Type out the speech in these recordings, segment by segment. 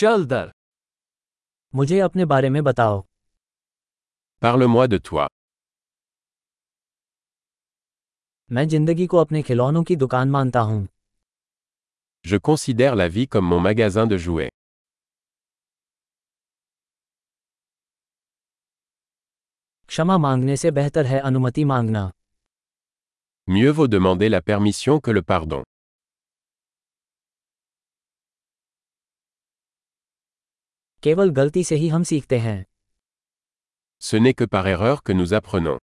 चल दर मुझे अपने बारे में बताओ Parle-moi de toi. मैं जिंदगी को अपने खिलौनों की दुकान मानता हूँ Je considère la vie comme mon magasin de jouets. क्षमा मांगने से बेहतर है अनुमति मांगना Mieux vaut demander la permission que le pardon. केवल गलती से ही हम सीखते हैं Ce n'est que par erreur que nous apprenons.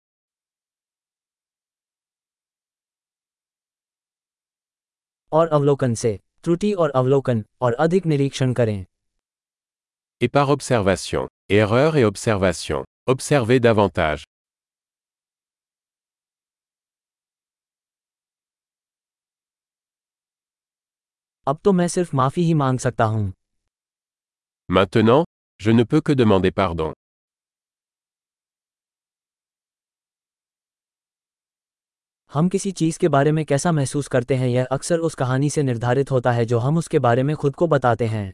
और अवलोकन से त्रुटि और अवलोकन और अधिक निरीक्षण करें Et par observation. Erreur et observation. Observez davantage. अब तो मैं सिर्फ़ माफ़ी ही मांग सकता हूँ Maintenant, je ne peux que demander pardon. हम किसी चीज के बारे में कैसा महसूस करते हैं यह अक्सर उस कहानी से निर्धारित होता है जो हम उसके बारे में खुद को बताते हैं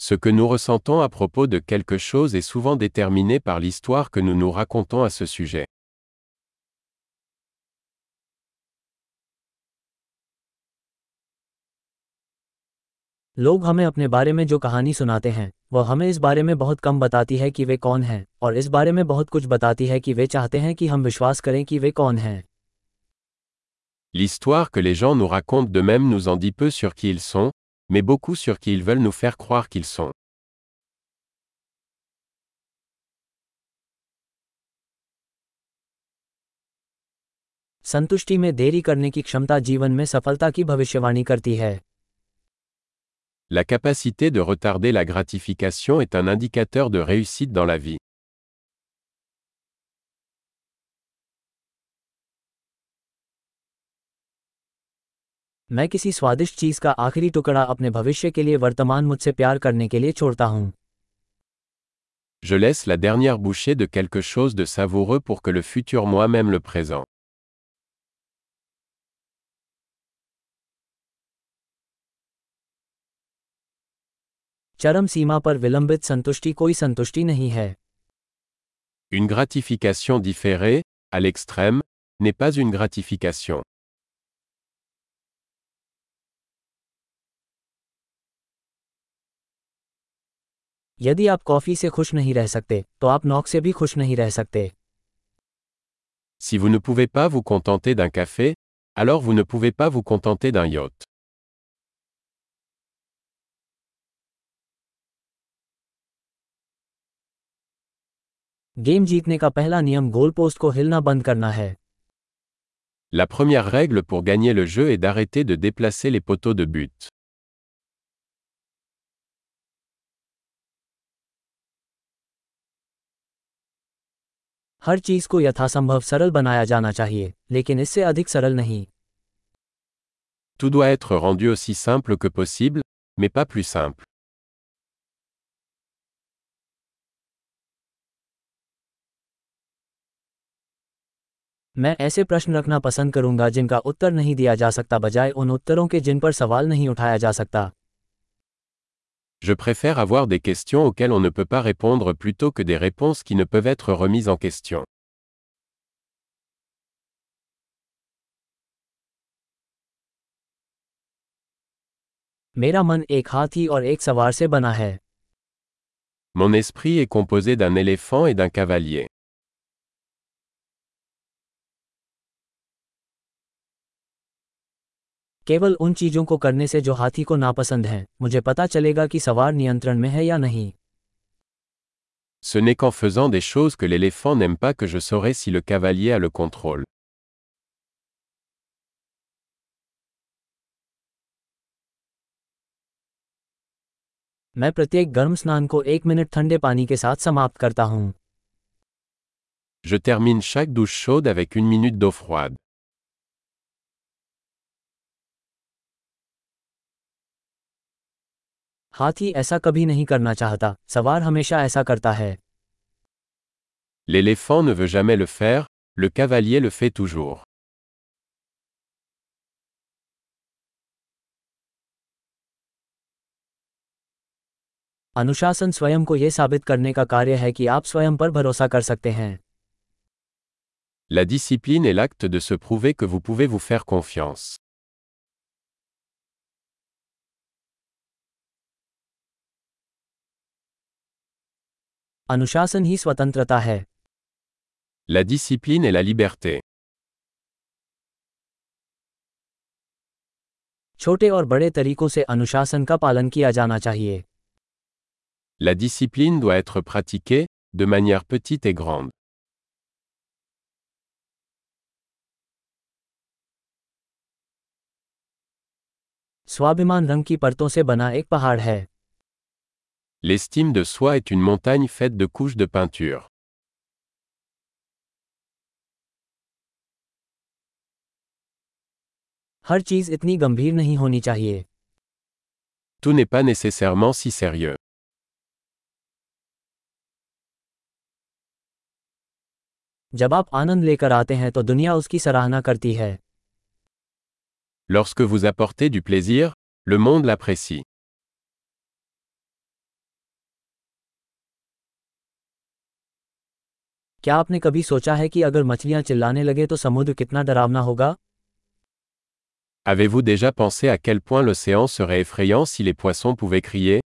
Ce que nous ressentons à propos de quelque chose est souvent déterminé par l'histoire que nous nous racontons à ce sujet. लोग हमें अपने बारे में जो कहानी सुनाते हैं वह हमें इस बारे में बहुत कम बताती है कि वे कौन हैं और इस बारे में बहुत कुछ बताती है कि वे चाहते हैं कि हम विश्वास करें कि वे कौन हैं L'histoire que les gens nous racontent d'eux-mêmes nous en dit peu sur qui ils sont, mais beaucoup sur qui ils veulent nous faire croire qu'ils sont. संतुष्टि में देरी करने की क्षमता जीवन में सफलता की भविष्यवाणी करती है La capacité de retarder la gratification est un indicateur de réussite dans la vie. मैं किसी स्वादिष्ट चीज का आखिरी टुकड़ा अपने भविष्य के लिए वर्तमान मुझसे प्यार करने के लिए छोड़ता हूँ Je laisse la dernière bouchée de quelque chose de savoureux pour que le futur moi-même le présent. चरम सीमा पर विलंबित संतुष्टि कोई संतुष्टि नहीं है Une gratification différée, à l'extrême, n'est pas une gratification. यदि आप कॉफी से खुश नहीं रह सकते तो आप नौक से भी खुश नहीं रह सकते Si vous ne pouvez pas vous contenter d'un café, alors vous ne pouvez pas vous contenter d'un yacht. Game जीतने का पहला नियम गोल पोस्ट को हिलना बंद करना है La première règle pour gagner le jeu est d'arrêter de déplacer les poteaux de but. हर चीज को यथासंभव सरल बनाया जाना चाहिए लेकिन इससे अधिक सरल नहीं Tout doit être rendu aussi simple que possible, mais pas plus simple. मैं ऐसे प्रश्न रखना पसंद करूंगा जिनका उत्तर नहीं दिया जा सकता बजाय उन उत्तरों के जिन पर सवाल नहीं उठाया जा सकता Je préfère avoir des questions auxquelles on ne peut pas répondre plutôt que des réponses qui ne peuvent être remises en question. मेरा मन एक हाथी और एक सवार से बना है Mon esprit est composé d'un éléphant et d'un cavalier. केवल उन चीज़ों को करने से जो हाथी को नापसंद हैं मुझे पता चलेगा कि सवार नियंत्रण में है या नहीं Ce n'est qu'en faisant des choses que l'éléphant n'aime pas que je saurai si le cavalier a le contrôle. मैं प्रत्येक गर्म स्नान को एक मिनट ठंडे पानी के साथ समाप्त करता हूँ Je termine chaque douche chaude avec une minute d'eau froide. हाथी ऐसा कभी नहीं करना चाहता सवार हमेशा ऐसा करता है L'éléphant ne veut jamais le faire, le cavalier le fait toujours. अनुशासन स्वयं को यह साबित करने का कार्य है कि आप स्वयं पर भरोसा कर सकते हैं La discipline est l'acte de se prouver que vous pouvez vous faire confiance. अनुशासन ही स्वतंत्रता है La discipline est la liberté. छोटे और बड़े तरीकों से अनुशासन का पालन किया जाना चाहिए La discipline doit être pratiquée, de manière petite et grande. स्वाभिमान रंग की परतों से बना एक पहाड़ है L'estime de soi est une montagne faite de couches de peinture. हर चीज इतनी गंभीर नहीं होनी चाहिए Tout n'est pas nécessairement si sérieux. जब आप आनंद लेकर आते हैं तो दुनिया उसकी सराहना करती है Lorsque vous apportez du plaisir, le monde l'apprécie. क्या आपने कभी सोचा है कि अगर मछलियां चिल्लाने लगे तो समुद्र कितना डरावना होगा Avez-vous déjà pensé à quel point l'océan serait effrayant si les poissons pouvaient crier